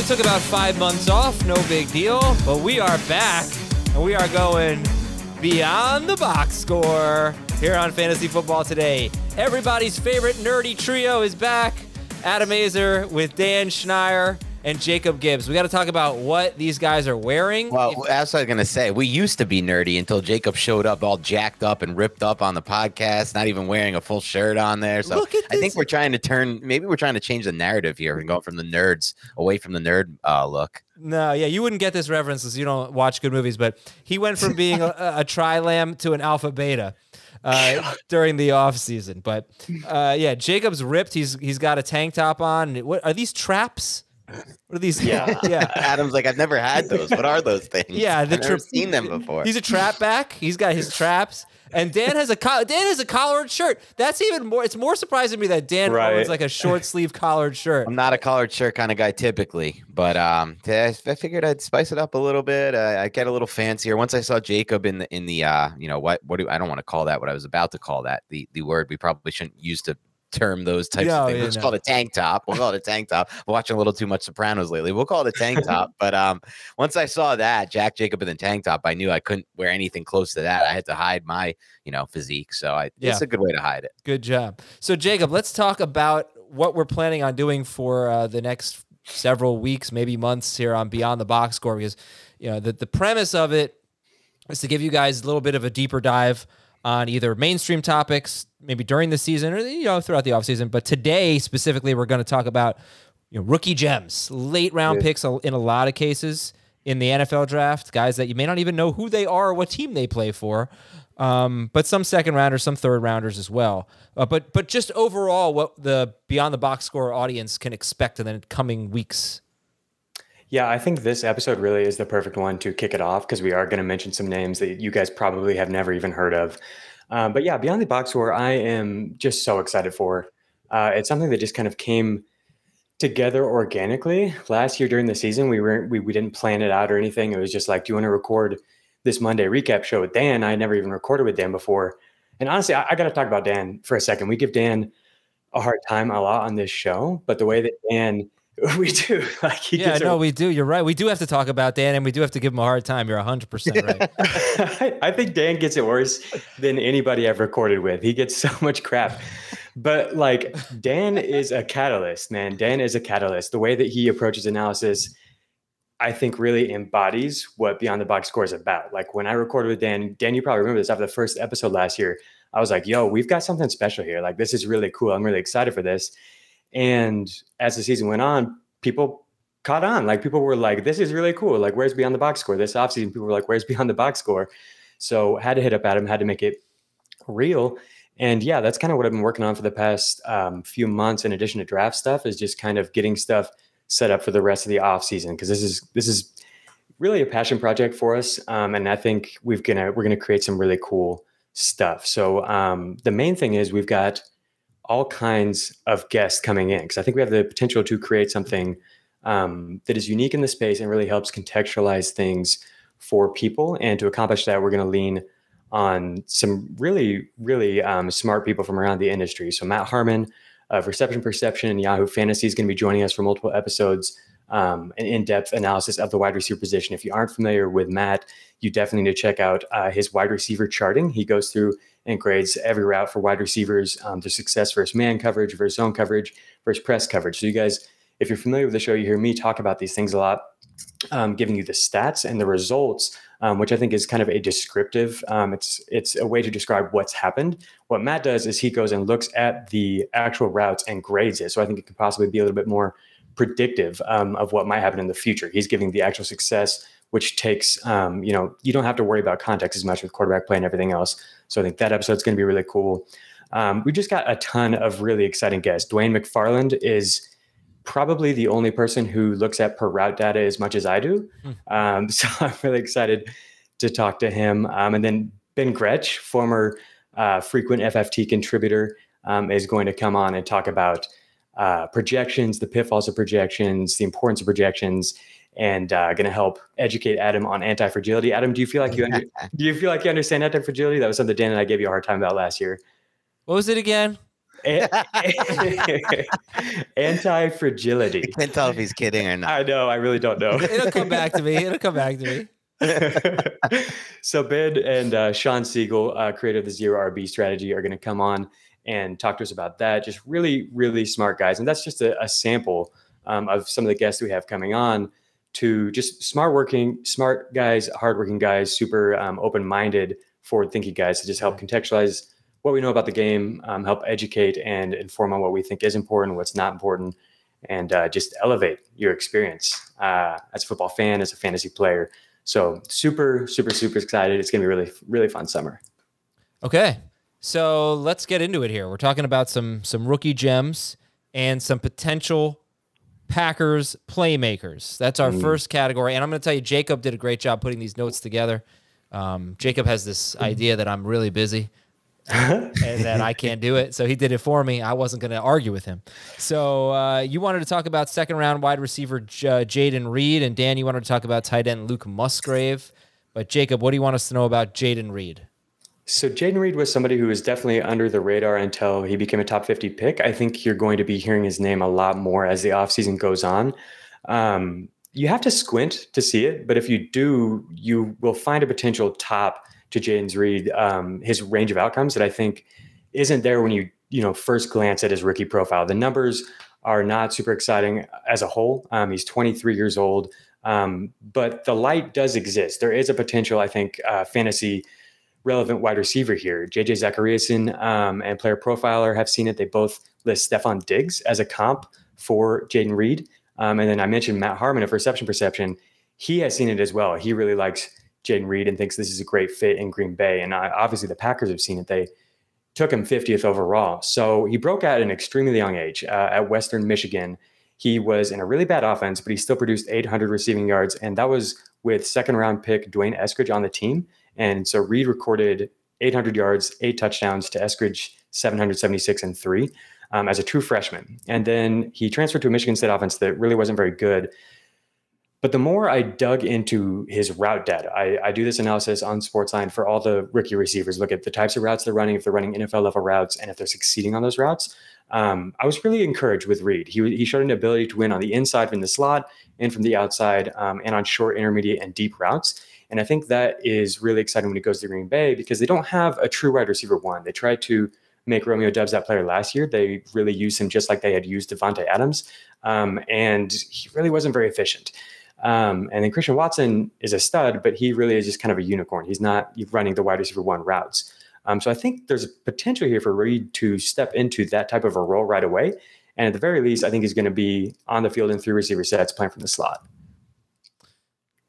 Only took about five months off, no big deal, but we are back and we are going beyond the box score here on Fantasy Football Today. Everybody's favorite nerdy trio is back Adam Aizer with Dan Schneier and Jacob Gibbs. We got to talk about what these guys are wearing. Well, that's what I was gonna say. We used to be nerdy until Jacob showed up all jacked up and ripped up on the podcast, not even wearing a full shirt on there. So I think we're trying to turn. Maybe we're trying to change the narrative here and go from the nerds away from the nerd uh, look. No, yeah, you wouldn't get this reference because you don't watch good movies, but he went from being a, a tri-lam to an alpha beta uh, during the off season. But uh, yeah, Jacob's ripped. He's he's got a tank top on. What are these traps? What are these? Yeah, yeah. Adam's like, I've never had those. What are those things? Yeah, the I've never tra- seen them before. He's a trap back. He's got his traps. And Dan has a co- Dan has a collared shirt. That's even more. It's more surprising to me that Dan Right. owns like a short sleeve collared shirt. I'm not a collared shirt kind of guy typically, but um, I I figured I'd spice it up a little bit. Uh, I get a little fancier. Once I saw Jacob in the in the uh, you know what what do I don't want to call that what I was about to call that the the word we probably shouldn't use to term those types No, of things. yeah, We'll no. call it a tank top. We'll call it a tank top. We're watching a little too much Sopranos lately. We'll call it a tank top. But um, once I saw that Jack Jacob in the tank top, I knew I couldn't wear anything close to that. I had to hide my you know physique. So I, Yeah. it's a good way to hide it. Good job. So, Jacob, let's talk about what we're planning on doing for uh, the next several weeks, maybe months here on Beyond the Box Score, because you know the, the premise of it is to give you guys a little bit of a deeper dive on either mainstream topics, maybe during the season or you know throughout the offseason. But today specifically, we're going to talk about you know rookie gems, late round picks in a lot of cases in the NFL draft, guys that you may not even know who they are or what team they play for. Um, but some second rounders, some third rounders as well. Uh, but but just overall, what the beyond the box score audience can expect in the coming weeks. Yeah, I think this episode really is the perfect one to kick it off because we are going to mention some names that you guys probably have never even heard of. Um, but yeah, Beyond the Box Score, I am just so excited for. Uh, it's something that just kind of came together organically last year during the season. We were we, we didn't plan it out or anything. It was just like, do you want to record this Monday recap show with Dan? I never even recorded with Dan before. And honestly, I, I got to talk about Dan for a second. We give Dan a hard time a lot on this show, but the way that Dan we do like he Yeah, gets a- no, we do. You're right. We do have to talk about Dan, and we do have to give him a hard time. You're 100 percent right. I, I think Dan gets it worse than anybody I've recorded with. He gets so much crap. But like Dan is a catalyst, man. Dan is a catalyst. The way that he approaches analysis, I think really embodies what Beyond the Box Score is about. Like when I recorded with Dan, Dan, you probably remember this after the first episode last year. I was like, yo, we've got something special here. Like this is really cool. I'm really excited for this. And as the season went on, people caught on. Like people were like, this is really cool. Like, where's Beyond the Box Score? This offseason, people were like, where's Beyond the Box Score? So had to hit up Adam, had to make it real. And yeah, that's kind of what I've been working on for the past um, few months. In addition to draft stuff, is just kind of getting stuff set up for the rest of the off season because this is this is really a passion project for us, um, and I think we've gonna we're gonna create some really cool stuff. So um, the main thing is we've got all kinds of guests coming in because I think we have the potential to create something um, that is unique in the space and really helps contextualize things for people. And to accomplish that, we're going to lean on some really, really um, smart people from around the industry. So Matt Harmon of Reception Perception and Yahoo Fantasy is going to be joining us for multiple episodes. Um, an in-depth analysis of the wide receiver position. If you aren't familiar with Matt, you definitely need to check out uh, his wide receiver charting. He goes through and grades every route for wide receivers, um, their success versus man coverage, versus zone coverage, versus press coverage. So you guys, if you're familiar with the show, you hear me talk about these things a lot, um, giving you the stats and the results um, which I think is kind of a descriptive. Um, it's it's a way to describe what's happened. What Matt does is he goes and looks at the actual routes and grades it. So I think it could possibly be a little bit more predictive um, of what might happen in the future. He's giving the actual success, which takes um, you know you don't have to worry about context as much with quarterback play and everything else. So I think that episode's going to be really cool. Um, we just got a ton of really exciting guests. Dwain McFarland is probably the only person who looks at per route data as much as I do. Um, so I'm really excited to talk to him. Um, and then Ben Gretch, former uh, frequent FFT contributor, um, is going to come on and talk about uh, projections, the pitfalls of projections, the importance of projections, and uh, going to help educate Adam on anti-fragility. Adam, do you feel like you under, do you feel like you understand anti-fragility? That was something Dan and I gave you a hard time about last year. What was it again? Anti fragility. I can't tell if he's kidding or not. I know. I really don't know. It'll come back to me. It'll come back to me. so Ben and uh, Shawn Siegele, uh, creator of the Zero RB strategy, are going to come on and talk to us about that. Just really, really smart guys, and that's just a, a sample um, of some of the guests we have coming on. To just smart working, smart guys, hardworking guys, super um, open minded, forward thinking guys to just help contextualize what we know about the game, um, help educate and inform on what we think is important, what's not important, and uh, just elevate your experience uh, as a football fan, as a fantasy player. So super, super, super excited. It's going to be really, really fun summer. Okay, so let's get into it here. We're talking about some some rookie gems and some potential Packers playmakers. That's our mm. first category, and I'm going to tell you, Jacob did a great job putting these notes together. Um, Jacob has this idea that I'm really busy, and that I can't do it. So he did it for me. I wasn't going to argue with him. So uh, you wanted to talk about second round wide receiver J- uh, Jayden Reed, and Dan, you wanted to talk about tight end Luke Musgrave. But Jacob, what do you want us to know about Jayden Reed? So Jayden Reed was somebody who was definitely under the radar until he became a top 50 pick. I think you're going to be hearing his name a lot more as the offseason goes on. Um, you have to squint to see it, but if you do, you will find a potential top to Jayden Reed, um, his range of outcomes that I think isn't there when you you know first glance at his rookie profile. The numbers are not super exciting as a whole. Um, he's 23 years old, um, but the light does exist. There is a potential, I think, uh, fantasy relevant wide receiver here. JJ Zachariason um, and Player Profiler have seen it. They both list Stefon Diggs as a comp for Jayden Reed. Um, and then I mentioned Matt Harmon of Reception Perception. He has seen it as well. He really likes Jayden Reed and thinks this is a great fit in Green Bay. And I, obviously, the Packers have seen it. They took him 50th overall. So he broke out at an extremely young age uh, at Western Michigan. He was in a really bad offense, but he still produced 800 receiving yards. And that was with second round pick D'Wayne Eskridge on the team. And so Reed recorded 800 yards, eight touchdowns to Eskridge 776 and three um, as a true freshman. And then he transferred to a Michigan State offense that really wasn't very good. But the more I dug into his route data, I, I, do this analysis on Sportsline for all the rookie receivers, look at the types of routes they're running, if they're running NFL level routes, and if they're succeeding on those routes. Um, I was really encouraged with Reed. He, he showed an ability to win on the inside from the slot and from the outside um, and on short, intermediate, and deep routes. And I think that is really exciting when he goes to Green Bay because they don't have a true wide receiver one. They tried to make Romeo Doubs that player last year. They really used him just like they had used Davante Adams. Um, and he really wasn't very efficient. Um, and then Christian Watson is a stud, but he really is just kind of a unicorn. He's not running the wide receiver one routes. Um, so I think there's a potential here for Reed to step into that type of a role right away. And at the very least, I think he's going to be on the field in three receiver sets playing from the slot.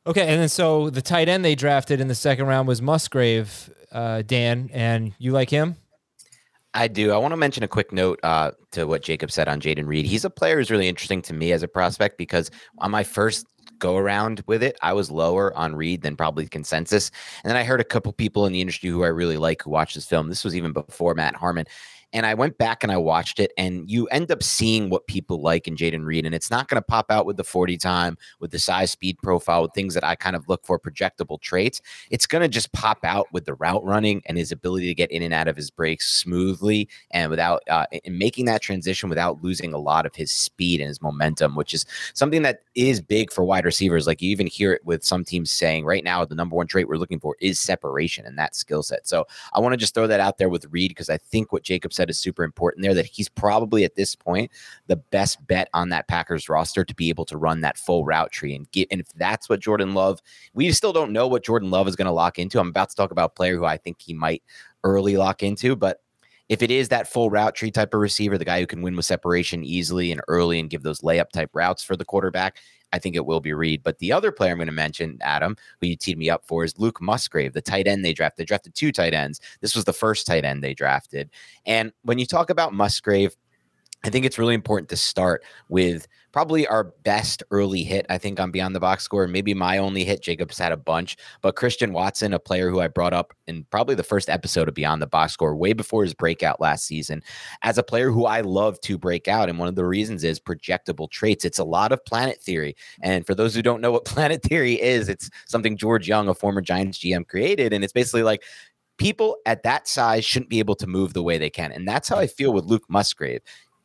Okay, and then so the tight end they drafted in the second round was Musgrave. uh, Dan, and you like him. I do. I want to mention a quick note uh, to what Jacob said on Jayden Reed. He's a player who's really interesting to me as a prospect because on my first go around with it, I was lower on Reed than probably consensus. And then I heard a couple people in the industry who I really like who watched this film. This was even before Matt Harmon. And I went back and I watched it, and you end up seeing what people like in Jayden Reed. And it's not going to pop out with the 40 time, with the size, speed profile, with things that I kind of look for projectable traits. It's going to just pop out with the route running and his ability to get in and out of his breaks smoothly and without uh, and making that transition without losing a lot of his speed and his momentum, which is something that is big for wide receivers. Like you even hear it with some teams saying right now, the number one trait we're looking for is separation and that skill set. So I want to just throw that out there with Reed because I think what Jacob said said is super important there that he's probably at this point the best bet on that Packers roster to be able to run that full route tree and get. And if that's what Jordan Love, we still don't know what Jordan Love is going to lock into. I'm about to talk about a player who I think he might early lock into, but if it is that full route tree type of receiver, the guy who can win with separation easily and early and give those layup type routes for the quarterback, I think it will be Reed. But the other player I'm going to mention, Adam, who you teed me up for, is Luke Musgrave, the tight end they drafted. They drafted two tight ends. This was the first tight end they drafted. And when you talk about Musgrave, I think it's really important to start with probably our best early hit, I think, on Beyond the Box Score. Maybe my only hit. Jacob's had a bunch, but Christian Watson, a player who I brought up in probably the first episode of Beyond the Box Score, way before his breakout last season, as a player who I love to break out. And one of the reasons is projectable traits. It's a lot of planet theory. And for those who don't know what planet theory is, it's something George Young, a former Giants GM, created. And it's basically like, people at that size shouldn't be able to move the way they can. And that's how I feel with Luke Musgrave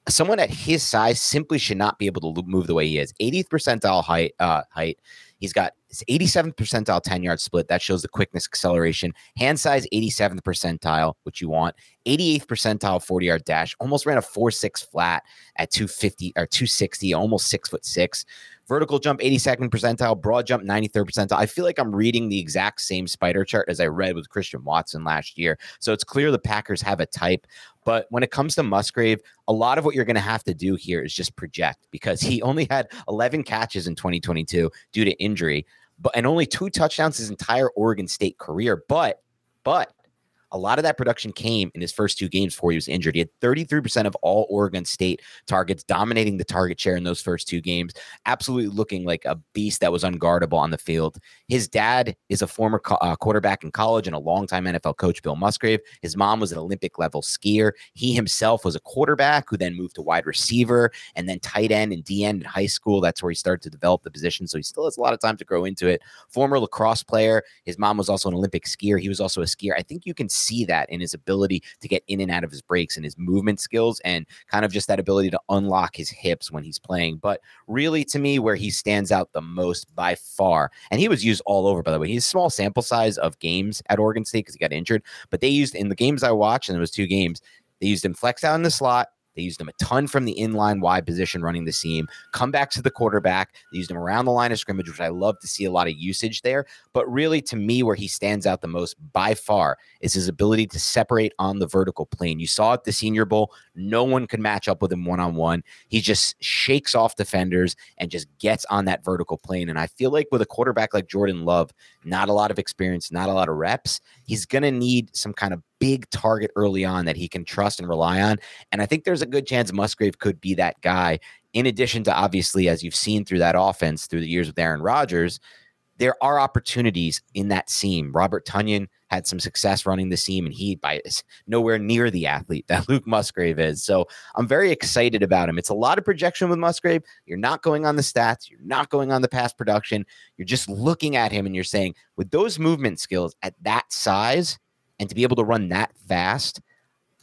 someone at his size simply should not be able to move the way he is. 80th percentile height. Uh, height. He's got 87th percentile 10 yard split. That shows the quickness acceleration. Hand size 87th percentile, which you want. 88th percentile 40 yard dash. Almost ran a 4 6 flat at 250 or 260, almost six foot six. Vertical jump 82nd percentile, broad jump 93rd percentile. I feel like I'm reading the exact same spider chart as I read with Christian Watson last year. So it's clear the Packers have a type. But when it comes to Musgrave, a lot of what you're going to have to do here is just project because he only had 11 catches in 2022 due to injury, but and only two touchdowns his entire Oregon State career. But but a lot of that production came in his first two games before he was injured. He had 33% of all Oregon State targets, dominating the target share in those first two games, absolutely looking like a beast that was unguardable on the field. His dad is a former co- uh, quarterback in college and a longtime NFL coach, Bill Musgrave. His mom was an Olympic level skier. He himself was a quarterback who then moved to wide receiver and then tight end and D end in high school. That's where he started to develop the position. So he still has a lot of time to grow into it. Former lacrosse player. His mom was also an Olympic skier. He was also a skier. I think you can see that in his ability to get in and out of his breaks and his movement skills and kind of just that ability to unlock his hips when he's playing. But really, to me, where he stands out the most by far, and he was used all over, by the way, he's small sample size of games at Oregon State because he got injured, but they used in the games I watched, and it was two games, they used him flex out in the slot they used him a ton from the inline wide position running the seam, come back to the quarterback. They used him around the line of scrimmage, which I love to see a lot of usage there. But really, to me, where he stands out the most by far is his ability to separate on the vertical plane. You saw at the Senior Bowl, no one could match up with him one on one. He just shakes off defenders and just gets on that vertical plane. And I feel like with a quarterback like Jordan Love, not a lot of experience, not a lot of reps, he's going to need some kind of big target early on that he can trust and rely on. And I think there's a good chance Musgrave could be that guy. In addition to obviously, as you've seen through that offense through the years with Aaron Rodgers, there are opportunities in that seam. Robert Tonyan had some success running the seam, and he by is nowhere near the athlete that Luke Musgrave is. So I'm very excited about him. It's a lot of projection with Musgrave. You're not going on the stats, you're not going on the past production. You're just looking at him and you're saying, with those movement skills at that size, and to be able to run that fast,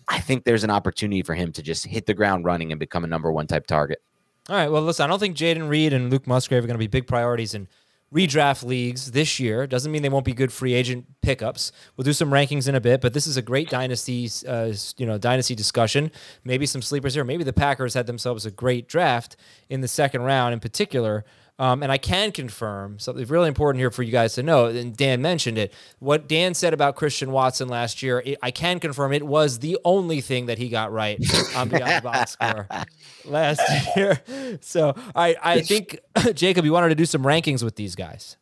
I think there's an opportunity for him to just hit the ground running and become a number one type target. All right. Well, listen, I don't think Jayden Reed and Luke Musgrave are going to be big priorities in redraft leagues this year. Doesn't mean they won't be good free agent pickups. We'll do some rankings in a bit, but this is a great dynasty, uh, you know, dynasty discussion. Maybe some sleepers here. Maybe the Packers had themselves a great draft in the second round, in particular. Um, and I can confirm something really important here for you guys to know. And Dan mentioned it. What Dan said about Christian Watson last year, it, I can confirm it was the only thing that he got right on Beyond the Box Score last year. So I, I think, Jacob, you wanted to do some rankings with these guys.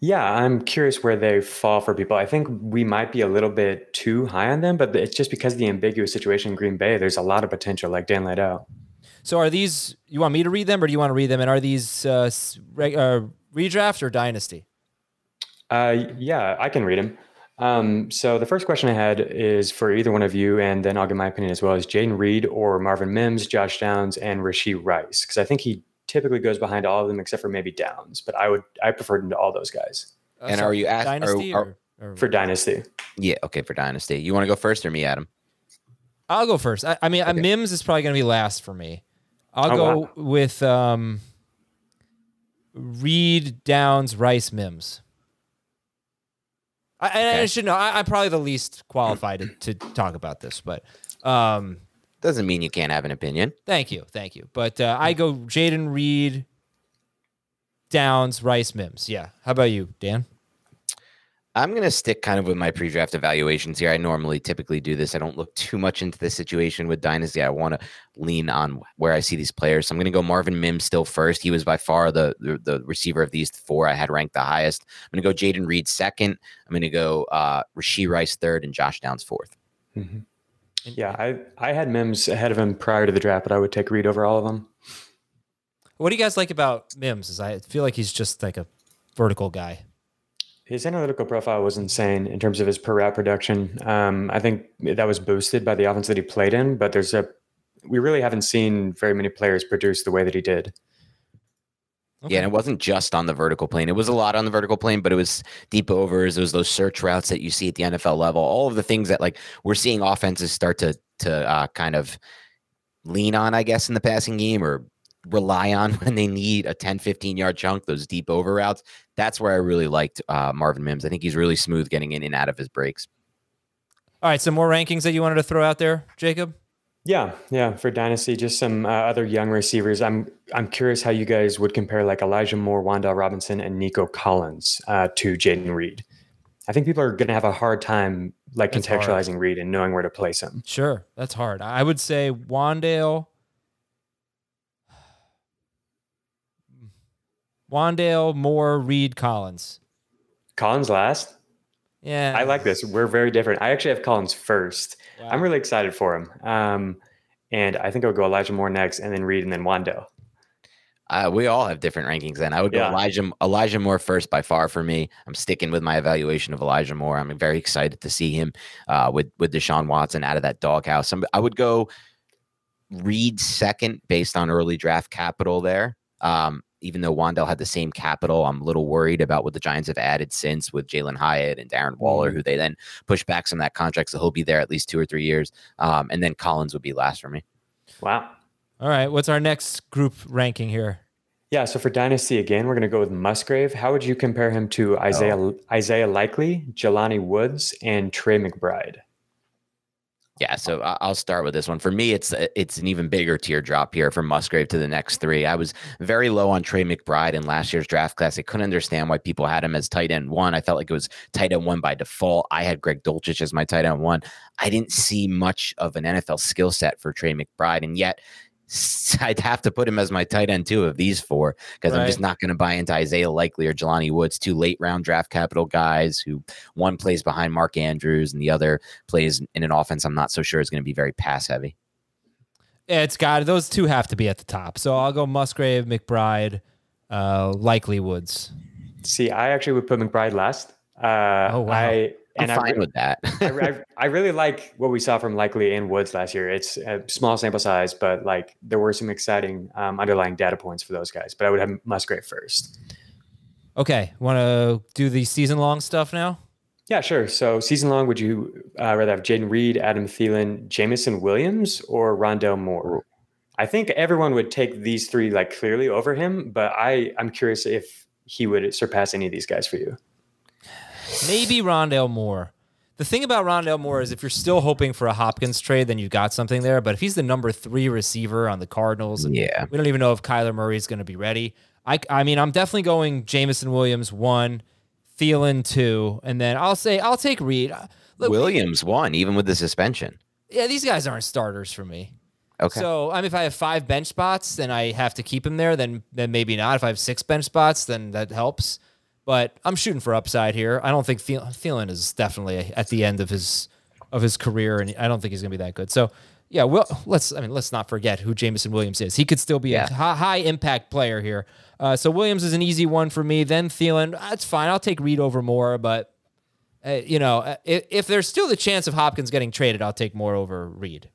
Yeah, I'm curious where they fall for people. I think we might be a little bit too high on them, but it's just because of the ambiguous situation in Green Bay. There's a lot of potential, like Dan laid out. So are these? You want me to read them, or do you want to read them? And are these uh, s- reg- uh, redraft or dynasty? Uh, yeah, I can read them. Um, so the first question I had is for either one of you, and then I'll give my opinion as well. Is Jayden Reed or Marvin Mims, Josh Downs, and Rasheed Rice? Because I think he typically goes behind all of them except for maybe Downs, but I would I preferred him to all those guys Uh, And sorry, are you ask- are- dynasty are- or, or for Dynasty. Yeah, okay, for Dynasty. You want to go first or me, Adam? I'll go first. I, I mean, Okay. Mims is probably going to be last for me. I'll Oh, go wow. with um, Reed, Downs, Rice, Mims. I, and I should know. I, I'm probably the least qualified to, to talk about this, but um, Doesn't mean you can't have an opinion. thank you, thank you. But uh, I go Jayden Reed, Downs, Rice, Mims. Yeah. How about you, Dan? I'm going to stick kind of with my pre-draft evaluations here. I normally typically do this. I don't look too much into the situation with Dynasty. I want to lean on where I see these players. So I'm going to go Marvin Mims still first. He was by far the, the the receiver of these four I had ranked the highest. I'm going to go Jayden Reed second. I'm going to go uh, Rasheed Rice third and Josh Downs fourth. Yeah, I I had Mims ahead of him prior to the draft, but I would take Reed over all of them. What do you guys like about Mims? Is I feel like he's just like a vertical guy. His analytical profile was insane in terms of his per route production. Um, I think that was boosted by the offense that he played in, but there's a we really haven't seen very many players produce the way that he did. Okay. Yeah, and it wasn't just on the vertical plane. It was a lot on the vertical plane, but it was deep overs. It was those search routes that you see at the NFL level. All of the things that like we're seeing offenses start to to uh, kind of lean on, I guess, in the passing game or rely on when they need a 10, 15 yard chunk, those deep over routes. That's where I really liked uh, Marvin Mims. I think he's really smooth getting in and out of his breaks. All right, some more rankings that you wanted to throw out there, Jacob? Yeah, yeah. For dynasty, just some uh, other young receivers. I'm I'm curious how you guys would compare like Elijah Moore, Wan'Dale Robinson, and Nico Collins uh, to Jayden Reed. I think people are going to have a hard time like That's hard. contextualizing Reed and knowing where to place him. Sure, that's hard. I would say Wan'Dale, Wan'Dale, Moore, Reed, Collins. Collins last. Yeah, I like this. We're very different. I actually have Collins first. I'm really excited for him. Um, and I think I'll go Elijah Moore next, and then Reed, and then Wan'Dale. Uh, we all have different rankings. Then I would go Yeah. Elijah Elijah Moore first by far for me. I'm sticking with my evaluation of Elijah Moore. I'm very excited to see him uh, with with Deshaun Watson out of that doghouse. I'm, I would go Reed second based on early draft capital there. Um, even though Wan'Dale had the same capital, I'm a little worried about what the Giants have added since with Jalin Hyatt and Darren Waller, who they then push back some of that contract, so he'll be there at least two or three years. Um, and then Collins would be last for me. Wow. All right, what's our next group ranking here? Yeah. So for dynasty again, we're going to go with Musgrave. How would you compare him to Isaiah Isaiah Likely, Jelani Woods, and Trey McBride? Yeah, so I'll start with this one. For me, it's uh, it's an even bigger teardrop here from Musgrave to the next three. I was very low on Trey McBride in last year's draft class. I couldn't understand why people had him as tight end one. I felt like it was tight end one by default. I had Greg Dulcich as my tight end one. I didn't see much of an NFL skill set for Trey McBride, and yet I'd have to put him as my tight end two of these four because I'm just not going to buy into Isaiah Likely or Jelani Woods, two late round draft capital guys who one plays behind Mark Andrews and the other plays in an offense I'm not so sure is going to be very pass heavy. It's got those two have to be at the top. So I'll go Musgrave, McBride, uh, likely Woods. See, I actually would put McBride last. Uh, Oh, wow. I, I'm and I, fine with that. I, I, I really like what we saw from Likely and Woods last year. It's a small sample size, but like there were some exciting um, underlying data points for those guys. But I would have Musgrave first. Okay, want to do the season long stuff now? Yeah, sure. So season long, would you uh, rather have Jayden Reed, Adam Thielen, Jameson Williams, or Rondale Moore? I think everyone would take these three like clearly over him, but I I'm curious if he would surpass any of these guys for you. Maybe Rondale Moore. The thing about Rondale Moore is if you're still hoping for a Hopkins trade, then you've got something there. But if he's the number three receiver on the Cardinals, and Yeah. we don't even know if Kyler Murray is going to be ready. I, I mean, I'm definitely going Jameson Williams one, Thielen two, and then I'll say I'll take Reed. Uh, Look, Williams one, even with the suspension. yeah, these guys aren't starters for me. Okay. So I mean, if I have five bench spots, then I have to keep him there. Then then maybe not. If I have six bench spots, then that helps. But I'm shooting for upside here. I don't think Thiel- Thielen is definitely at the end of his of his career, and I don't think he's going to be that good. So yeah, well, let's I mean let's not forget who Jameson Williams is. He could still be Yeah. a high, high impact player here. Uh, so Williams is an easy one for me. Then Thielen, that's fine. I'll take Reed over Moore, but uh, you know uh, if, if there's still the chance of Hopkins getting traded, I'll take Moore over Reed.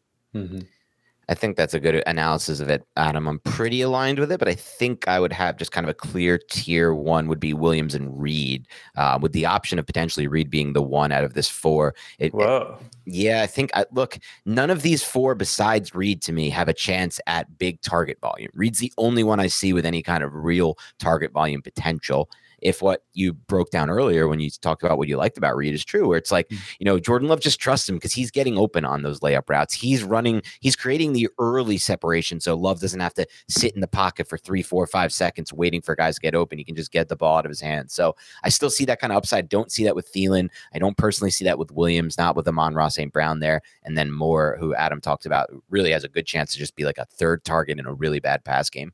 I think that's a good analysis of it, Adam. I'm pretty aligned with it, but I think I would have just kind of a clear tier one would be Williams and Reed, uh, with the option of potentially Reed being the one out of this four. It, Whoa. yeah, I think I, look, none of these four besides Reed to me have a chance at big target volume. Reed's the only one I see with any kind of real target volume potential. If what you broke down earlier when you talked about what you liked about Reed is true, where it's like, mm. you know, Jordan Love just trusts him because he's getting open on those layup routes. He's running, he's creating the early separation. So Love doesn't have to sit in the pocket for three, four, five seconds waiting for guys to get open. He can just get the ball out of his hands. So I still see that kind of upside. Don't see that with Thielen. I don't personally see that with Williams, not with Amon-Ra St. Brown there. And then Moore, who Adam talked about, really has a good chance to just be like a third target in a really bad pass game.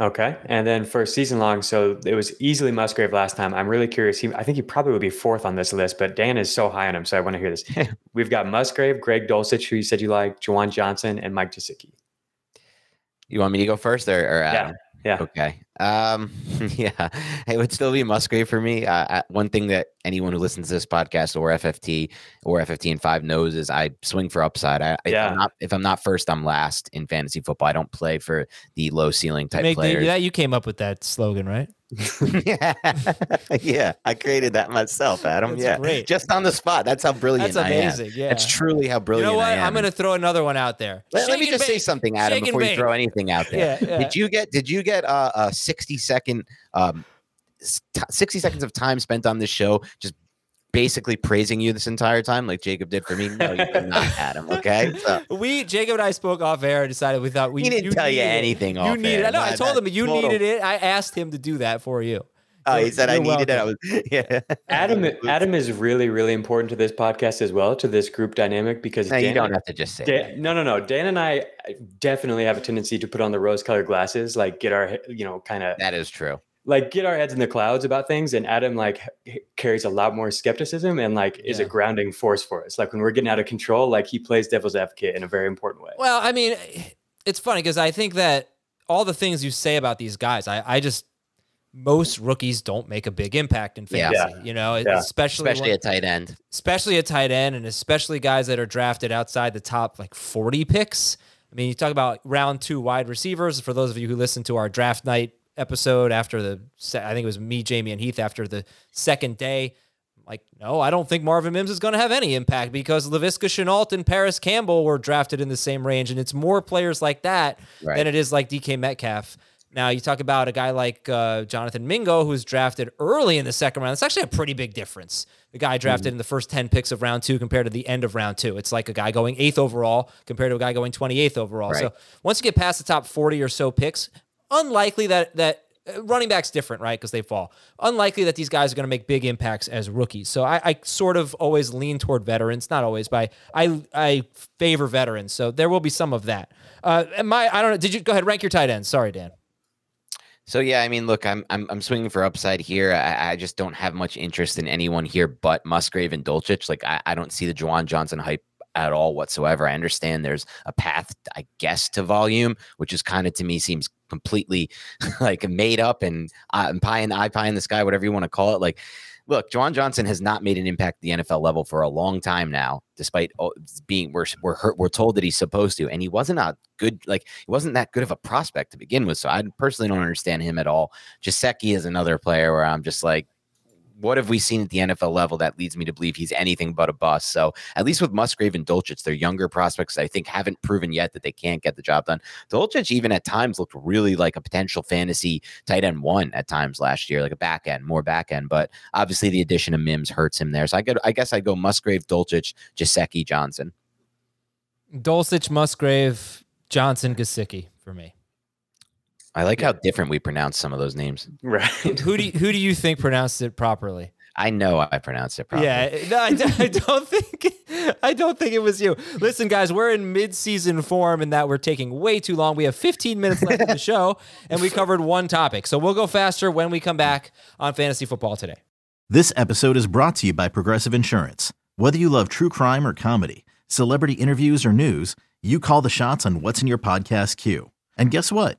Okay. And then for season long, so it was easily Musgrave last time. I'm really curious. He, I think he probably would be fourth on this list, but Dan is so high on him. So I want to hear this. We've got Musgrave, Greg Dulcich, who you said you like, Juwan Johnson, and Mike Gesicki. You want me to go first or, or Adam? Yeah. Okay. Um, yeah, it would still be Musgrave for me. Uh, uh, one thing that anyone who listens to this podcast or FFT or FFT and five knows is I swing for upside. I, if, Yeah. I'm not, if I'm not first, I'm last in fantasy football. I don't play for the low ceiling type Make the, players. that you came up with that slogan, right? yeah, yeah, I created that myself, Adam. That's yeah, great. just on the spot. That's how brilliant That's I am. amazing. Yeah. That's truly how brilliant. You know what? I am. I'm going to throw another one out there. Let, let me just say something, Adam, Shake before you throw anything out there. Yeah, yeah. Did you get did you get uh, a 60 second um 60 seconds of time spent on this show just basically praising you this entire time like Jacob did for me? No, you did not, Adam. Okay. So We Jacob and I spoke off air and decided we thought we He didn't tell you needed it. anything You off needed. air. I know. I told him you total- needed it. I asked him to do that for you. oh, he You're- said I you're needed it. I was yeah. Adam, Adam is really, really important to this podcast as well, to this group dynamic, because No, you don't have to just say that. Dan, no, no, no. Dan and I definitely have a tendency to put on the rose-colored glasses, like get our, you know, kind of That is true. Like get our heads in the clouds about things. And Adam like carries a lot more skepticism and like is a grounding force for us. Like when we're getting out of control, like he plays devil's advocate in a very important way. Well, I mean, it's funny because I think that all the things you say about these guys, I, I just most rookies don't make a big impact in Yeah. fantasy. You know, Yeah. especially Especially when- a tight end. especially a tight end, and especially guys that are drafted outside the top like 40 picks. I mean, you talk about round two wide receivers. For those of you who listened to our draft night episode after the, I think it was me, Jamey, and Heath after the second day. Like, no, I don't think Marvin Mims is going to have any impact because Laviska Shenault and Parris Campbell were drafted in the same range. And it's more players like that Right. than it is like DK Metcalf. Now, you talk about a guy like uh, Jonathan Mingo, who's drafted early in the second round. It's actually a pretty big difference. The guy drafted in the first 10 picks of round two compared to the end of round two. It's like a guy going eighth overall compared to a guy going 28th overall. So once you get past the top 40 or so picks, unlikely that that uh, running back's different, right? Because they fall. Unlikely that these guys are going to make big impacts as rookies. So I, I sort of always lean toward veterans, not always, but I I, favor veterans. So there will be some of that. Uh, my I don't know. Did you go ahead rank your tight ends? Sorry, Dan. So yeah, I mean, look, I'm I'm I'm swinging for upside here. I, I just don't have much interest in anyone here but Musgrave and Dulcich. Like I, I don't see the Juwan Johnson hype at all whatsoever. I understand there's a path, I guess, to volume, which is kind of to me seems completely like made up and uh, pie in the eye, pie in the sky, whatever you want to call it. Like, look, Juwan Johnson has not made an impact at the NFL level for a long time now, despite being we're we're hurt, we're told that he's supposed to, and he wasn't a good like he wasn't that good of a prospect to begin with. So I personally don't understand him at all. Gesicki is another player where I'm just like. What have we seen at the NFL level that leads me to believe he's anything but a bust? So at least with Musgrave and Dulcich, they're younger prospects. I think haven't proven yet that they can't get the job done. Dulcich even at times looked really like a potential fantasy tight end one at times last year, like a back end, more back end. But obviously the addition of Mims hurts him there. So I go, I guess I'd go Musgrave, Dulcich, Gesicki, Johnson. Dulcich, Musgrave, Johnson, Gesicki for me. I like how different we pronounce some of those names. Right. Who do you, who do you think pronounced it properly? I know I pronounced it properly. Yeah, no, I, I don't think I don't think it was you. Listen, guys, we're in mid-season form in that we're taking way too long. We have 15 minutes left of the show, and we covered one topic, so we'll go faster when we come back on fantasy football today. This episode is brought to you by Progressive Insurance. Whether you love true crime or comedy, celebrity interviews or news, you call the shots on what's in your podcast queue. And guess what?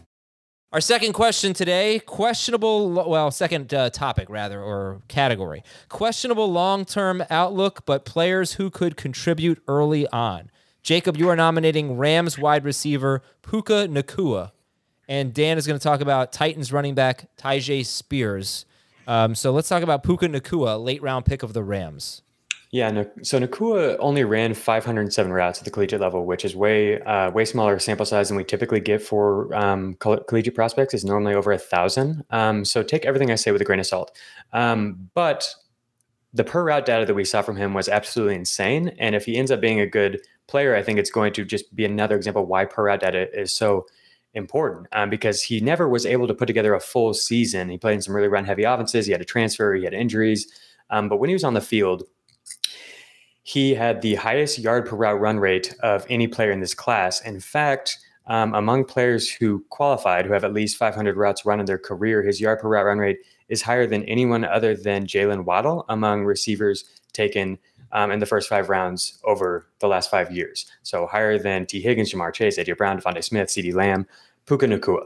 Our second question today, questionable, well, second uh, topic rather, or category. Questionable long term outlook, but players who could contribute early on. Jacob, you are nominating Rams wide receiver Puka Nacua. And Dan is going to talk about Titans running back Tyjae Spears. Um, so let's talk about Puka Nacua, late round pick of the Rams. Yeah, so Nacua only ran 507 routes at the collegiate level, which is way uh, way smaller sample size than we typically get for um, collegiate prospects. Is normally over a thousand. Um, so take everything I say with a grain of salt. Um, but the per route data that we saw from him was absolutely insane. And if he ends up being a good player, I think it's going to just be another example why per route data is so important um, because he never was able to put together a full season. He played in some really run heavy offenses. He had a transfer. He had injuries. Um, but when he was on the field he had the highest yard per route run rate of any player in this class. In fact, um, among players who qualified, who have at least 500 routes run in their career, his yard per route run rate is higher than anyone other than Jaylen Waddle among receivers taken um, in the first five rounds over the last five years. So higher than Tee Higgins, Ja'Marr Chase, AJ Brown, DeVonta Smith, CeeDee Lamb, Puka Nacua.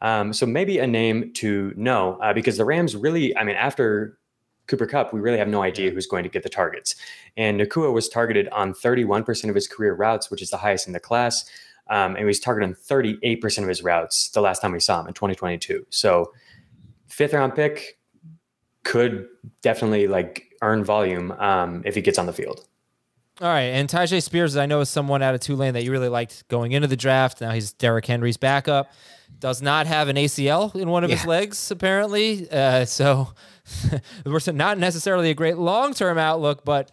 Um, so maybe a name to know uh, because the Rams really, I mean, after Cooper Kupp, we really have no idea who's going to get the targets. And Nacua was targeted on 31% of his career routes, which is the highest in the class. Um, and he was targeted on 38% of his routes the last time we saw him in 2022. So, fifth round pick could definitely like earn volume um, if he gets on the field. All right, and Tyjae Spears, I know is someone out of Tulane that you really liked going into the draft. Now he's Derrick Henry's backup. Does not have an ACL in one of yeah. his legs, apparently. Uh, so we're not necessarily a great long term outlook, but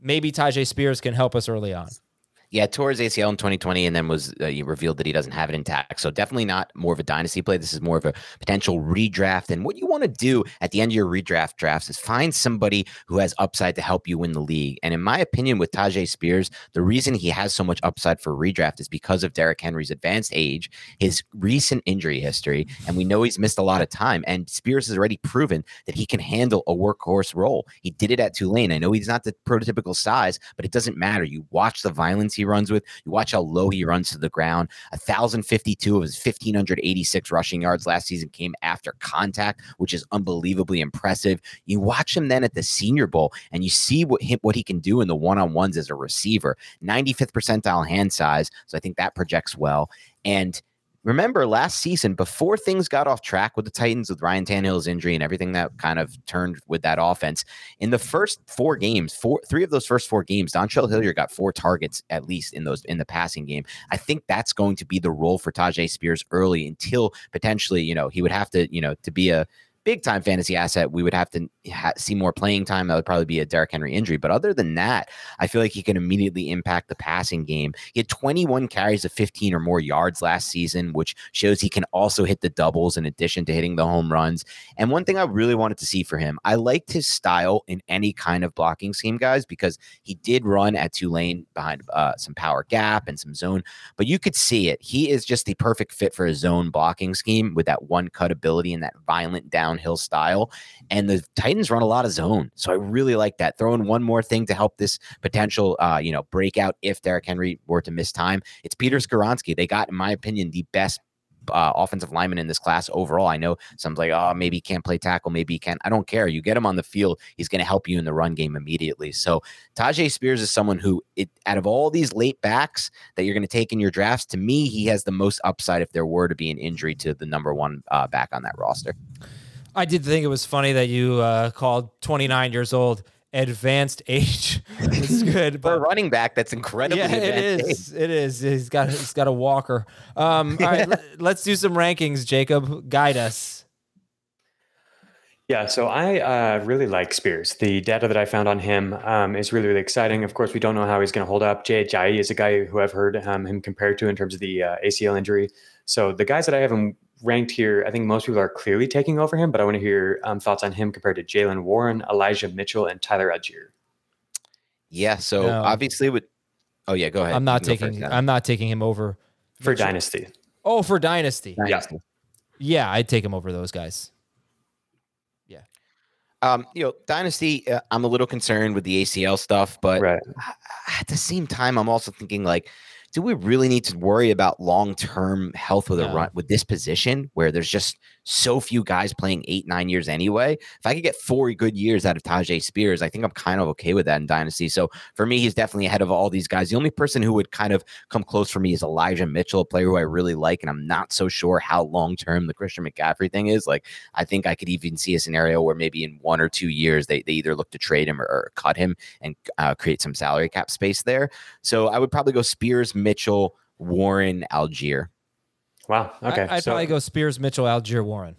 maybe Tyjae Spears can help us early on. Yeah, his ACL in 2020 and then was uh, revealed that he doesn't have it intact. So definitely not more of a dynasty play. This is more of a potential redraft. And what you want to do at the end of your redraft drafts is find somebody who has upside to help you win the league. And in my opinion, with Tyjae Spears, the reason he has so much upside for redraft is because of Derrick Henry's advanced age, his recent injury history, and we know he's missed a lot of time. And Spears has already proven that he can handle a workhorse role. He did it at Tulane. I know he's not the prototypical size, but it doesn't matter. You watch the violence runs with. You watch how low he runs to the ground. 1,052 of his 1,586 rushing yards last season came after contact, which is unbelievably impressive. You watch him then at the Senior Bowl, and you see what what he can do in the one on ones as a receiver. 95th percentile hand size, so I think that projects well. And remember last season before things got off track with the Titans with Ryan Tannehill's injury and everything that kind of turned with that offense. In the first four games, four three of those first four games, Dontrell Hilliard got four targets at least in those in the passing game. I think that's going to be the role for Tyjae Spears early until potentially, you know, he would have to, you know, to be a big time fantasy asset, we would have to ha- see more playing time. That would probably be a Derrick Henry injury. But other than that, I feel like he can immediately impact the passing game. He had 21 carries of 15 or more yards last season, which shows he can also hit the doubles in addition to hitting the home runs. And one thing I really wanted to see for him, I liked his style in any kind of blocking scheme, guys, because he did run at Tulane behind uh, some power gap and some zone, but you could see it. He is just the perfect fit for a zone blocking scheme with that one cut ability and that violent down downhill style. And the Titans run a lot of zone. So I really like that. Throw in one more thing to help this potential, uh, you know, breakout if Derrick Henry were to miss time. It's Peter Skoronski. They got, in my opinion, the best uh, offensive lineman in this class overall. I know some's like, oh, maybe he can't play tackle, maybe he can. I don't care. You get him on the field, he's going to help you in the run game immediately. So Tyjae Spears is someone who, it, out of all these late backs that you're going to take in your drafts, to me, he has the most upside if there were to be an injury to the number one uh, back on that roster. I did think it was funny that you uh, called 29 years old advanced age. it's good. For a running back, that's incredible. Yeah, it is. Age. It is. He's got he's got a walker. Um, all right, let's do some rankings. Jacob, guide us. Yeah, so I uh, really like Spears. The data that I found on him um, is really, really exciting. Of course, we don't know how he's going to hold up. Jay Ajayi is a guy who I've heard um, him compared to in terms of the uh, ACL injury. So the guys that I have him ranked here, I think most people are clearly taking over him, but I want to hear um, thoughts on him compared to Jaylen Warren, Elijah Mitchell, and Tyler Allgeier. Yeah. So no. obviously, with oh yeah, go ahead. I'm not taking. First, I'm not taking him over for Mitchell. Dynasty. Oh, for Dynasty. Dynasty. Yeah. yeah, I'd take him over those guys. Yeah. Um, you know, Dynasty. Uh, I'm a little concerned with the ACL stuff, but right. at the same time, I'm also thinking like do we really need to worry about long term health with a run with this position where there's just so few guys playing eight, nine years anyway. If I could get four good years out of Tyjae Spears, I think I'm kind of okay with that in Dynasty. So for me, he's definitely ahead of all these guys. The only person who would kind of come close for me is Elijah Mitchell, a player who I really like, and I'm not so sure how long term the Christian McCaffrey thing is. Like, I think I could even see a scenario where maybe in one or two years they, they either look to trade him or, or cut him and uh, create some salary cap space there. So I would probably go Spears, Mitchell, Warren, Allgeier. Wow. Okay. I, would so, probably go Spears, Mitchell, Allgeier, Warren.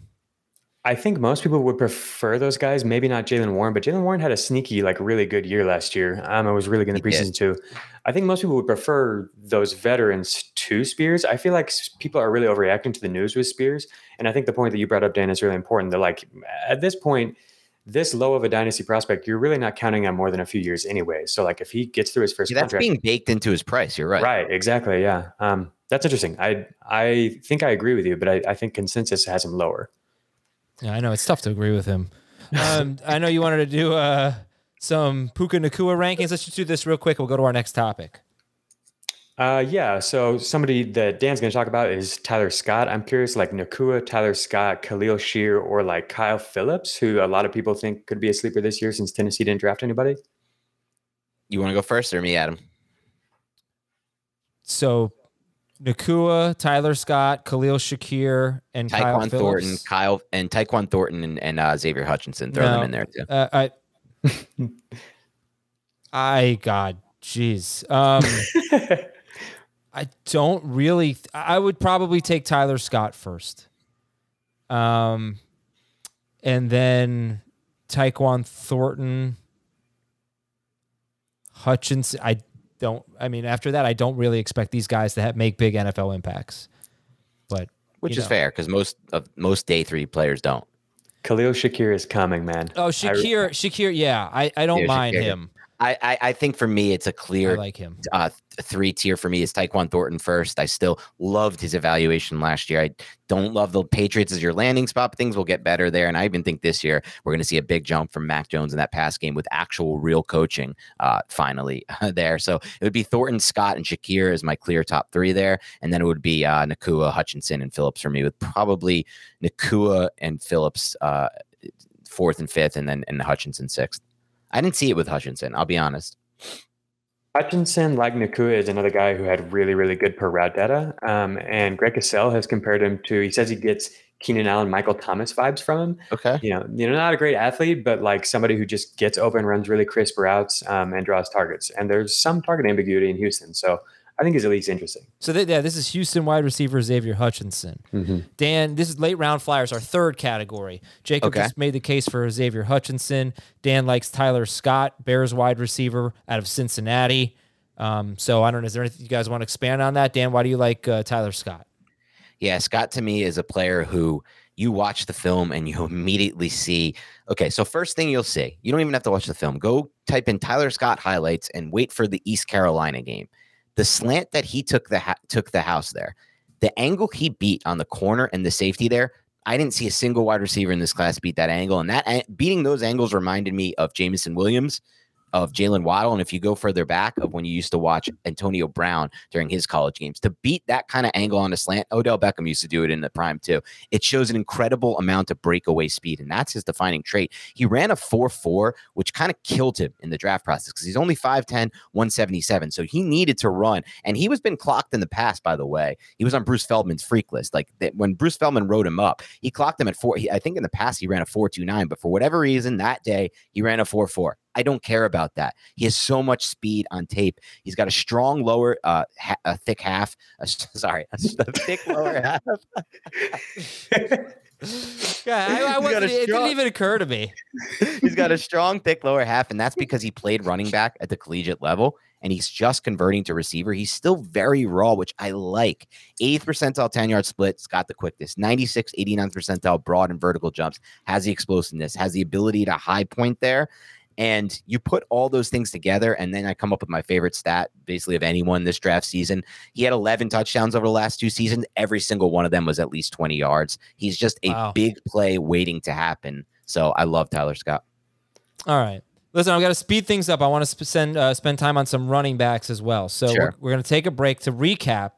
I think most people would prefer those guys. Maybe not Jaylen Warren, but Jaylen Warren had a sneaky, like, really good year last year. Um, I was really good in the preseason too. I think most people would prefer those veterans to Spears. I feel like people are really overreacting to the news with Spears, and I think the point that you brought up, Dan, is really important. That like at this point, this low of a dynasty prospect, you're really not counting on more than a few years anyway. So like if he gets through his first, yeah, that's contract, being baked into his price. You're right. Right. Exactly. Yeah. Um, that's interesting. I I think I agree with you, but I, I think consensus has him lower. Yeah, I know it's tough to agree with him. Um, I know you wanted to do uh, some Puka Nacua rankings. Let's just do this real quick. We'll go to our next topic. Uh, yeah. So somebody that Dan's going to talk about is Tyler Scott. I'm curious, like Nacua, Tyler Scott, Khalil Shakir, or like Kyle Phillips, who a lot of people think could be a sleeper this year since Tennessee didn't draft anybody. You want to go first, or me, Adam? So Nacua, Tyler Scott, Khalil Shakir, and Tyquan Kyle Thornton, Kyle and Tyquan Thornton and, and uh, Xavier Hutchinson. Throw no, them in there too. Uh, I, I God, jeez. Um, I don't really. I would probably take Tyler Scott first, um, and then Tyquan Thornton, Hutchinson. I don't. I mean, after that, I don't really expect these guys to have, make big NFL impacts. But which is know. fair because most of most day three players don't. Khalil Shakir is coming, man. Oh, Shakir, I, Shakir, yeah, I, I don't yeah, mind Shakir. him. I, I, I think for me it's a clear I like him. Uh, three tier for me is Tyquan Thornton first. I still loved his evaluation last year. I don't love the Patriots as your landing spot, but things will get better there. And I even think this year we're going to see a big jump from Mac Jones in that pass game with actual real coaching uh, finally there. So it would be Thornton, Scott, and Shakir as my clear top three there. And then it would be uh, Nacua, Hutchinson, and Phillips for me, with probably Nacua and Phillips uh, fourth and fifth, and then and Hutchinson sixth. I didn't see it with Hutchinson. I'll be honest. Hutchinson, like Nacua, is another guy who had really, really good per route data. Um, and Greg Cosell has compared him to. He says he gets Keenan Allen, Michael Thomas vibes from him. Okay. You know, you know, not a great athlete, but like somebody who just gets open, runs really crisp routes, um, and draws targets. And there's some target ambiguity in Houston, so I think is at least interesting. So they, yeah, this is Houston wide receiver Xavier Hutchinson. Mm-hmm. Dan, this is late round flyers, our third category. Jacob okay. just made the case for Xavier Hutchinson. Dan likes Tyler Scott, Bears wide receiver out of Cincinnati. Um, so I don't know. Is there anything you guys want to expand on that? Dan, why do you like uh, Tyler Scott? Yeah, Scott to me is a player who you watch the film and you immediately see. Okay, so first thing you'll see, you don't even have to watch the film. Go type in Tyler Scott highlights and wait for the East Carolina game the slant that he took the ha- took the house there, the angle he beat on the corner and the safety there, I didn't see a single wide receiver in this class beat that angle, and that beating those angles reminded me of Jameson Williams of Jaylen Waddle. And if you go further back of when you used to watch Antonio Brown during his college games, to beat that kind of angle on a slant, Odell Beckham used to do it in the prime too. It shows an incredible amount of breakaway speed, and that's his defining trait. He ran a 4 4, which kind of killed him in the draft process because he's only 5'10, 177. So he needed to run. And he was been clocked in the past, by the way. He was on Bruce Feldman's freak list. Like when Bruce Feldman wrote him up, he clocked him at four. I think in the past he ran a 4.29, but for whatever reason, that day he ran a 4 4. I don't care about that. He has so much speed on tape. He's got a strong lower, uh, ha- a thick half. Uh, sorry, a, thick lower half. yeah, I, I wasn't, it didn't even occur to me. he's got a strong, thick lower half, and that's because he played running back at the collegiate level and he's just converting to receiver. He's still very raw, which I like. 8th percentile 10 yard splits, got the quickness. 96, 89th percentile broad and vertical jumps, has the explosiveness, has the ability to high point there. And you put all those things together, and then I come up with my favorite stat, basically of anyone this draft season. He had 11 touchdowns over the last two seasons. Every single one of them was at least 20 yards. He's just a wow. big play waiting to happen. So I love Tyler Scott. All right. Listen, I've got to speed things up. I want to spend uh, spend time on some running backs as well. So sure. we're, we're going to take a break to recap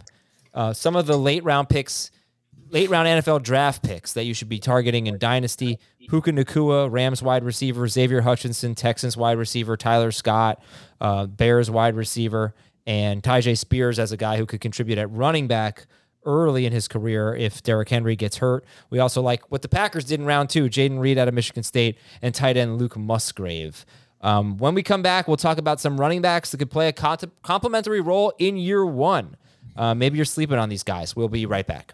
uh, some of the late round picks late round NFL draft picks that you should be targeting in Dynasty. Puka Nacua, Rams wide receiver, Xavier Hutchinson, Texans wide receiver, Tyler Scott, uh, Bears wide receiver, and Tyjae Spears as a guy who could contribute at running back early in his career if Derrick Henry gets hurt. We also like what the Packers did in round two Jayden Reed out of Michigan State and tight end Luke Musgrave. Um, when we come back, we'll talk about some running backs that could play a complementary role in year one. Uh, maybe you're sleeping on these guys. We'll be right back.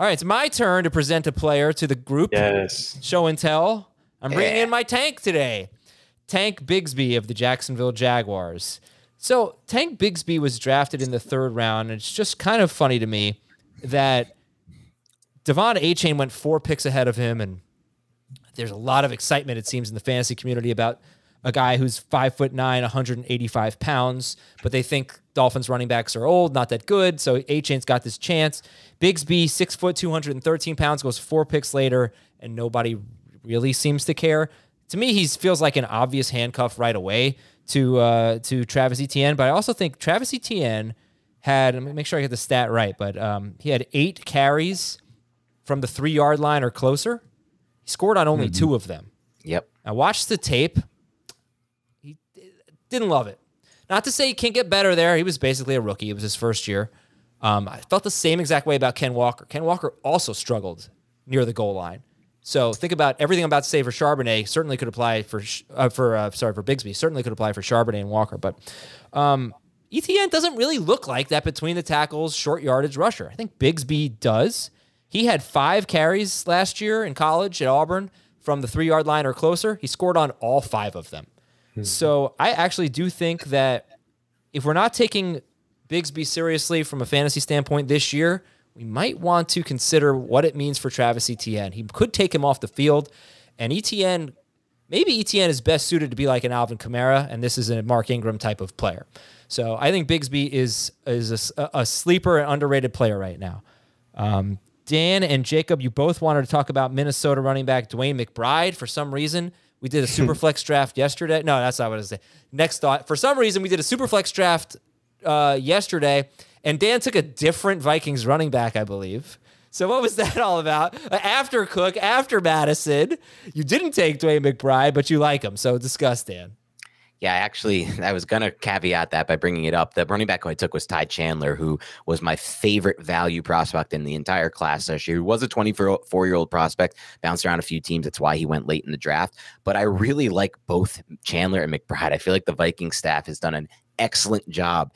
All right, it's my turn to present a player to the group. Yes. Show and tell. I'm bringing yeah. in my tank today. Tank Bigsby of the Jacksonville Jaguars. So, Tank Bigsby was drafted in the third round, and it's just kind of funny to me that De'Von Achane went four picks ahead of him, and there's a lot of excitement, it seems, in the fantasy community about a guy who's five foot nine, 185 pounds, but they think Dolphins running backs are old, not that good. So Achane's got this chance. Bigsby, six foot, 213 pounds, goes four picks later, and nobody really seems to care. To me, he feels like an obvious handcuff right away to uh, to Travis Etienne, but I also think Travis Etienne had, let me make sure I get the stat right, but um, he had eight carries from the three yard line or closer. He scored on only mm-hmm. two of them. Yep. I watched the tape. Didn't love it. Not to say he can't get better there. He was basically a rookie. It was his first year. Um, I felt the same exact way about Ken Walker. Ken Walker also struggled near the goal line. So think about everything I'm about to say for Charbonnet. Certainly could apply for uh, for uh, sorry for Bigsby. Certainly could apply for Charbonnet and Walker. But um, Etienne doesn't really look like that between the tackles, short yardage rusher. I think Bigsby does. He had five carries last year in college at Auburn from the three yard line or closer. He scored on all five of them. Hmm. So I actually do think that if we're not taking Bigsby seriously from a fantasy standpoint this year, we might want to consider what it means for Travis Etienne. He could take him off the field, and Etienne, maybe Etienne is best suited to be like an Alvin Kamara, and this is a Mark Ingram type of player. So I think Bigsby is is a, a sleeper and underrated player right now. Um, Dan and Jacob, you both wanted to talk about Minnesota running back DeWayne McBride for some reason. We did a super flex draft yesterday. No, that's not what I was saying. Next thought. For some reason, we did a super flex draft uh, yesterday, and Dan took a different Vikings running back, I believe. So what was that all about? Uh, After Cook, after Madison, you didn't take DeWayne McBride, but you like him. So discuss, Dan. Yeah, actually, I was going to caveat that by bringing it up. The running back who I took was Ty Chandler, who was my favorite value prospect in the entire class last year. He was a 24 year old prospect, bounced around a few teams. That's why he went late in the draft. But I really like both Chandler and McBride. I feel like the Viking staff has done an excellent job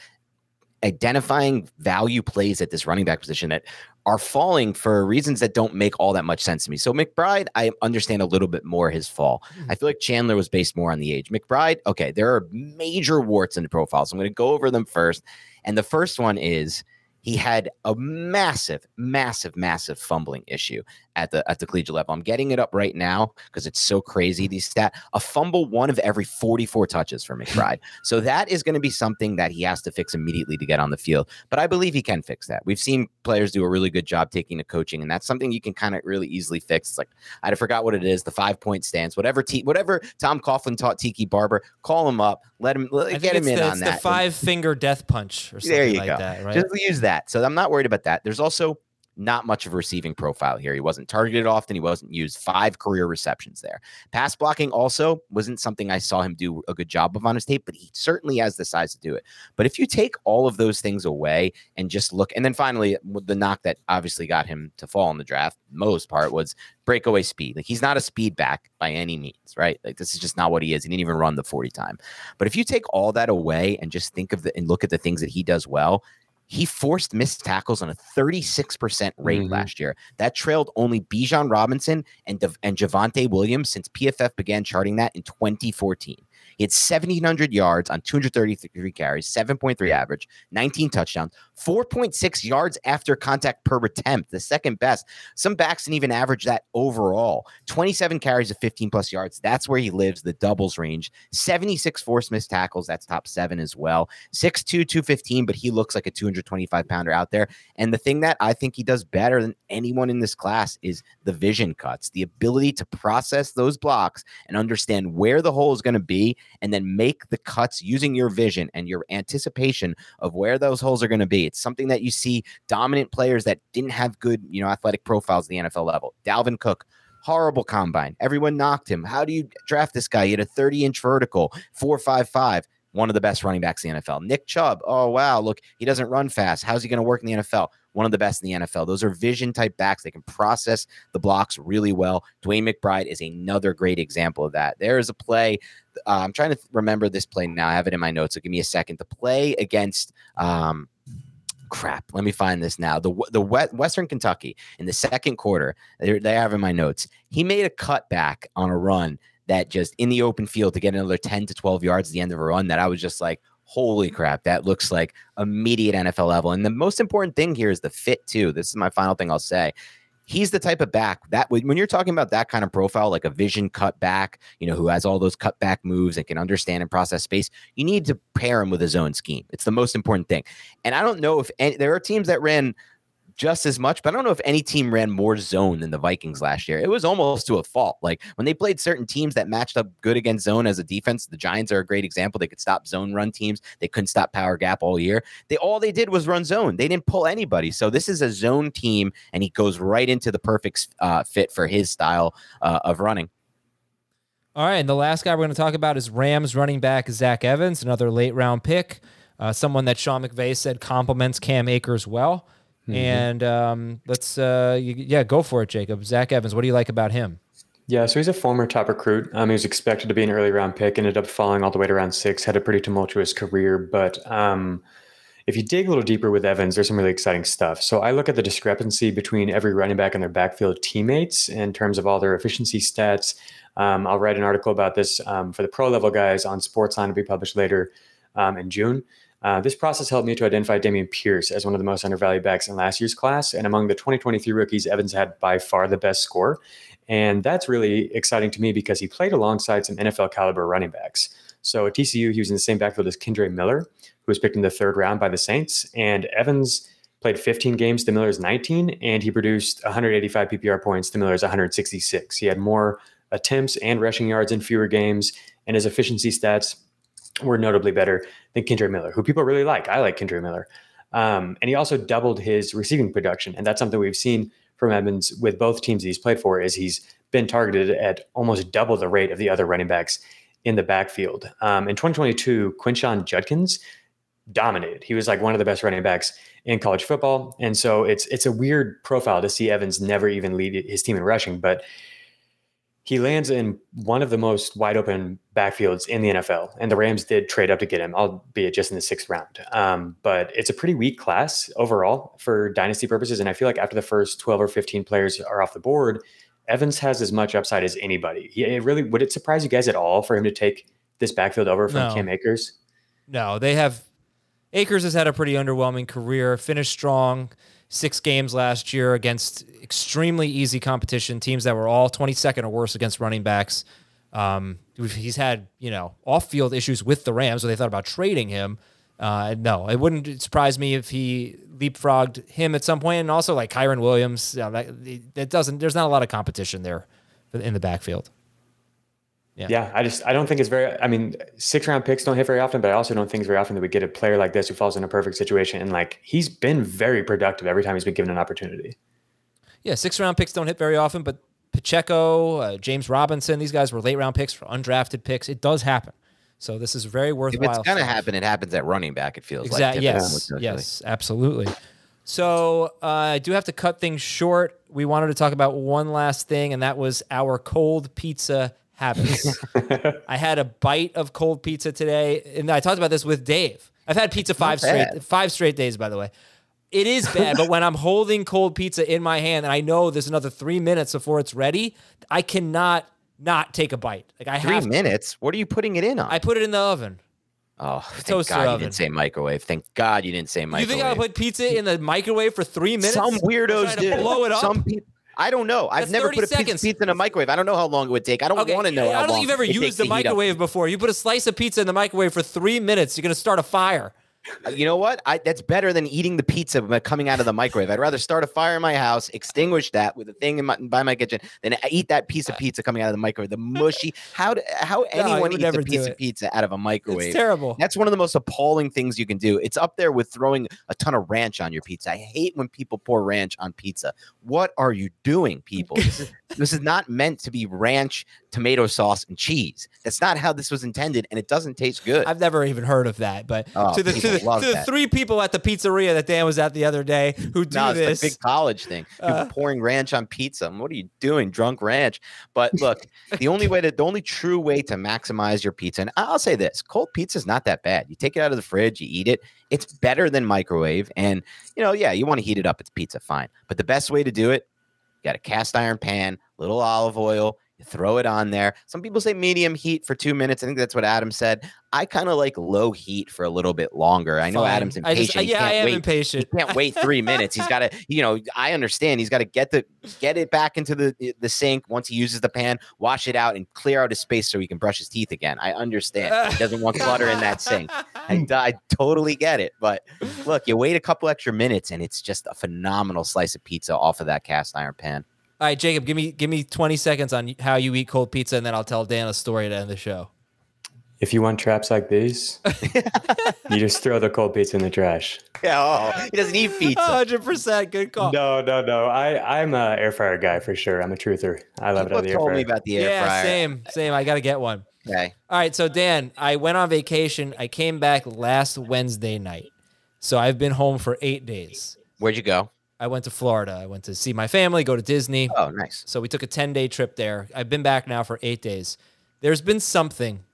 identifying value plays at this running back position that are falling for reasons that don't make all that much sense to me. So McBride, I understand a little bit more his fall. Hmm. I feel like Chandler was based more on the age. McBride, okay, there are major warts in the profile. So I'm going to go over them first. And the first one is he had a massive, massive, massive fumbling issue at the at the collegiate level. I'm getting it up right now because it's so crazy. These stat a fumble one of every 44 touches for McBride. so that is going to be something that he has to fix immediately to get on the field. But I believe he can fix that. We've seen players do a really good job taking the coaching, and that's something you can kind of really easily fix. It's like I forgot what it is, the five point stance, whatever. T- whatever Tom Coughlin taught Tiki Barber, call him up, let him let, get him in the, on that. The five finger death punch or something there you like go. that, right? Just use that. So I'm not worried about that. There's also not much of a receiving profile here. He wasn't targeted often. He wasn't used. Five career receptions there. Pass blocking also wasn't something I saw him do a good job of on his tape, but he certainly has the size to do it. But if you take all of those things away and just look, and then finally, the knock that obviously got him to fall in the draft, most part was breakaway speed. Like he's not a speed back by any means, right? Like this is just not what he is. He didn't even run the 40 time. But if you take all that away and just think of the and look at the things that he does well, he forced missed tackles on a 36% rate mm-hmm. last year. That trailed only Bijan Robinson and, and Javonte Williams since PFF began charting that in 2014. He had 1,700 yards on 233 carries, 7.3 average, 19 touchdowns, 4.6 yards after contact per attempt, the second best. Some backs didn't even average that overall. 27 carries of 15 plus yards. That's where he lives, the doubles range. 76 forced missed tackles. That's top seven as well. 6'2, 215, but he looks like a 225 pounder out there. And the thing that I think he does better than anyone in this class is the vision cuts, the ability to process those blocks and understand where the hole is going to be and then make the cuts using your vision and your anticipation of where those holes are going to be. It's something that you see dominant players that didn't have good, you know, athletic profiles at the NFL level. Dalvin Cook, horrible combine. Everyone knocked him. How do you draft this guy? He had a 30 inch vertical, 455 one of the best running backs in the NFL. Nick Chubb, oh wow, look, he doesn't run fast. How's he going to work in the NFL? One of the best in the NFL. Those are vision type backs. They can process the blocks really well. DeWayne McBride is another great example of that. There is a play. Uh, I'm trying to remember this play now. I have it in my notes. So give me a second. The play against um, crap. Let me find this now. The the Western Kentucky in the second quarter, they have in my notes. He made a cutback on a run that just in the open field to get another 10 to 12 yards at the end of a run that I was just like, holy crap, that looks like immediate NFL level. And the most important thing here is the fit, too. This is my final thing I'll say. He's the type of back that when you're talking about that kind of profile, like a vision cut back, you know, who has all those cutback moves and can understand and process space, you need to pair him with his own scheme. It's the most important thing. And I don't know if any, there are teams that ran just as much, but I don't know if any team ran more zone than the Vikings last year. It was almost to a fault. Like when they played certain teams that matched up good against zone as a defense, the Giants are a great example. They could stop zone run teams. They couldn't stop power gap all year. They all they did was run zone. They didn't pull anybody. So this is a zone team, and he goes right into the perfect uh, fit for his style uh, of running. All right, and the last guy we're going to talk about is Rams running back Zach Evans, another late round pick, uh, someone that Sean McVay said complements Cam Akers well. Mm-hmm. And um, let's, uh, you, yeah, go for it, Jacob. Zach Evans, what do you like about him? Yeah, so he's a former top recruit. Um, he was expected to be an early round pick, ended up falling all the way to round six, had a pretty tumultuous career. But um, if you dig a little deeper with Evans, there's some really exciting stuff. So I look at the discrepancy between every running back and their backfield teammates in terms of all their efficiency stats. Um, I'll write an article about this um, for the pro level guys on Sportsline to be published later um, in June. Uh, this process helped me to identify Dameon Pierce as one of the most undervalued backs in last year's class. And among the 2023 rookies, Evans had by far the best score. And that's really exciting to me because he played alongside some NFL caliber running backs. So at TCU, he was in the same backfield as Kendre Miller, who was picked in the third round by the Saints. And Evans played 15 games to Miller's 19, and he produced 185 PPR points to Miller's 166. He had more attempts and rushing yards in fewer games, and his efficiency stats were notably better than Kendre Miller, who people really like. I like Kendre Miller. Um, and he also doubled his receiving production. And that's something we've seen from Evans with both teams he's played for is he's been targeted at almost double the rate of the other running backs in the backfield. Um, in 2022, Quinshon Judkins dominated. He was like one of the best running backs in college football, and so it's it's a weird profile to see Evans never even lead his team in rushing, but he lands in one of the most wide open backfields in the NFL, and the Rams did trade up to get him, albeit just in the sixth round. Um, but it's a pretty weak class overall for dynasty purposes, and I feel like after the first twelve or fifteen players are off the board, Evans has as much upside as anybody. He, it really would it surprise you guys at all for him to take this backfield over from No. Cam Akers? No, they have. Akers has had a pretty underwhelming career. Finished strong, six games last year against extremely easy competition, teams that were all 22nd or worse against running backs. Um, he's had you know off-field issues with the Rams, so they thought about trading him. Uh, no, it wouldn't surprise me if he leapfrogged him at some point, and also like Kyren Williams. You know, that, that doesn't. There's not a lot of competition there in the backfield. Yeah. Yeah, I just I don't think it's very. I mean, six round picks don't hit very often, but I also don't think it's very often that we get a player like this who falls in a perfect situation. And like he's been very productive every time he's been given an opportunity. Yeah, six round picks don't hit very often, but Pacheco, uh, James Robinson, these guys were late round picks for undrafted picks. It does happen. So this is very If worthwhile. it's gonna stuff. happen, it happens at running back. It feels Exactly. like. Yes. Yes. Absolutely. So uh, I do have to cut things short. We wanted to talk about one last thing, and that was our cold pizza habits. I had a bite of cold pizza today, and I talked about this with Dave. I've had pizza five straight five straight days, by the way. It is bad, but when I'm holding cold pizza in my hand and I know there's another three minutes before it's ready, I cannot not take a bite. Like I Three have. to. minutes. What are you putting it in on? I put it in the oven. oh, thank toaster God you oven. didn't say microwave. Thank God you didn't say microwave. You think I put pizza in the microwave for three minutes? Some weirdos to do. blow it up. Some people. I don't know. I've That's never 30 put a piece of pizza in a microwave. I don't know how long it would take. I don't want to know I don't think you've ever used the to microwave before. You put a slice of pizza in the microwave for three minutes. You're gonna start a fire. Uh, You know what? I, that's better than eating the pizza coming out of the microwave. I'd rather start a fire in my house, extinguish that with a thing in my, by my kitchen, than eat that piece of pizza coming out of the microwave. The mushy. How do, how you anyone eats a piece of pizza out of a microwave? It's terrible. That's one of the most appalling things you can do. It's up there with throwing a ton of ranch on your pizza. I hate when people pour ranch on pizza. What are you doing, people? This is this is not meant to be ranch, tomato sauce, and cheese. That's not how this was intended, and it doesn't taste good. I've never even heard of that. But Oh, to the to the, to the three people at the pizzeria that Dan was at the other day who do no, it's this, big college thing. Uh, pouring ranch on pizza. What are you doing, drunk ranch? But look, the only way to, the only true way to maximize your pizza, and I'll say this: cold pizza is not that bad. You take it out of the fridge, you eat it. It's better than microwave, and you know, yeah, you want to heat it up. It's pizza, fine. But the best way to do it, you got a cast iron pan, little olive oil. You throw it on there. Some people say medium heat for two minutes. I think that's what Adam said. I kind of like low heat for a little bit longer. I know fine. Adam's I impatient. just, yeah, I can't am wait impatient. he can't wait three minutes. He's got to, you know, I understand. He's got to get the get it back into the the sink once he uses the pan, wash it out, and clear out his space so he can brush his teeth again. I understand. He doesn't want clutter in that sink. I, I totally get it. But look, you wait a couple extra minutes, and it's just a phenomenal slice of pizza off of that cast iron pan. All right, Jacob, give me give me 20 seconds on how you eat cold pizza, and then I'll tell Dan a story to end of the show. If you want traps like these, you just throw the cold pizza in the trash. Yeah, oh, he doesn't eat pizza. 100% good call. No, no, no. I I'm a air fryer guy for sure. I'm a truther. I love it People out of the air told fryer. me about the air yeah, fryer. same, same. I got to get one. Okay. All right, so Dan, I went on vacation. I came back last Wednesday night. So I've been home for eight days. Where'd you go? I went to Florida. I went to see my family, go to Disney. Oh, nice. So we took a 10 day trip there. I've been back now for eight days. There's been something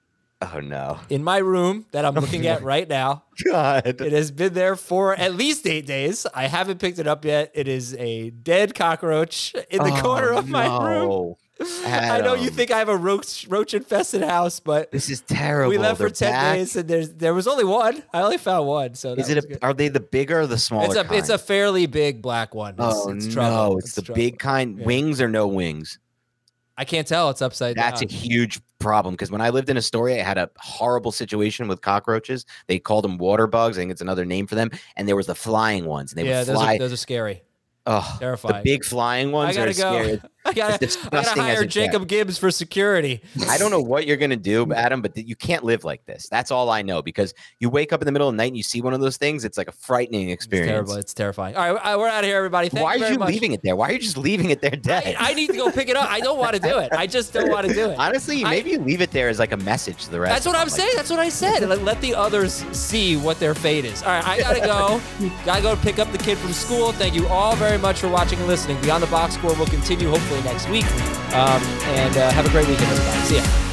Oh no. in my room that I'm oh, looking at right now. God. It has been there for at least eight days. I haven't picked it up yet. It is a dead cockroach in the oh, corner of my room. I know you think I have a roach roach infested house, but This is terrible. we left for They're ten back? days and there's there was only one. I only found one. So Is it? A, good. are they the bigger or the smaller? It's a kind? it's a fairly big black one. It's, oh it's no! trouble. It's, the trouble. big kind. Yeah. Wings or no wings? I can't tell. It's upside down. That's a huge problem because when I lived in Astoria, I had a horrible situation with cockroaches. They called them water bugs. I think it's another name for them. And there was the flying ones, and they yeah, would those are, those are scary. oh, terrifying. the big flying ones are go. scary. I gotta, I gotta hire Jacob Gibbs for security. I don't know what you're gonna do, Adam, but you can't live like this. That's all I know because you wake up in the middle of the night and you see one of those things. It's like a frightening It's experience. terrible. It's terrifying. All right, uh, we're out of here, everybody. Thank Why you are you much. leaving it there? Why are you just leaving it there dead? I, I need to go pick it up. I don't want to do it. I just don't want to do it. Honestly, I- maybe you leave it there as like a message to the rest. That's what I'm them, saying. That's what I said. Let, let the others see what their fate is. All right, I gotta go. gotta go pick up the kid from school. Thank you all very much for watching and listening. Beyond the Box Score will continue hopefully next week. Um, and uh, have a great weekend, everybody. See ya.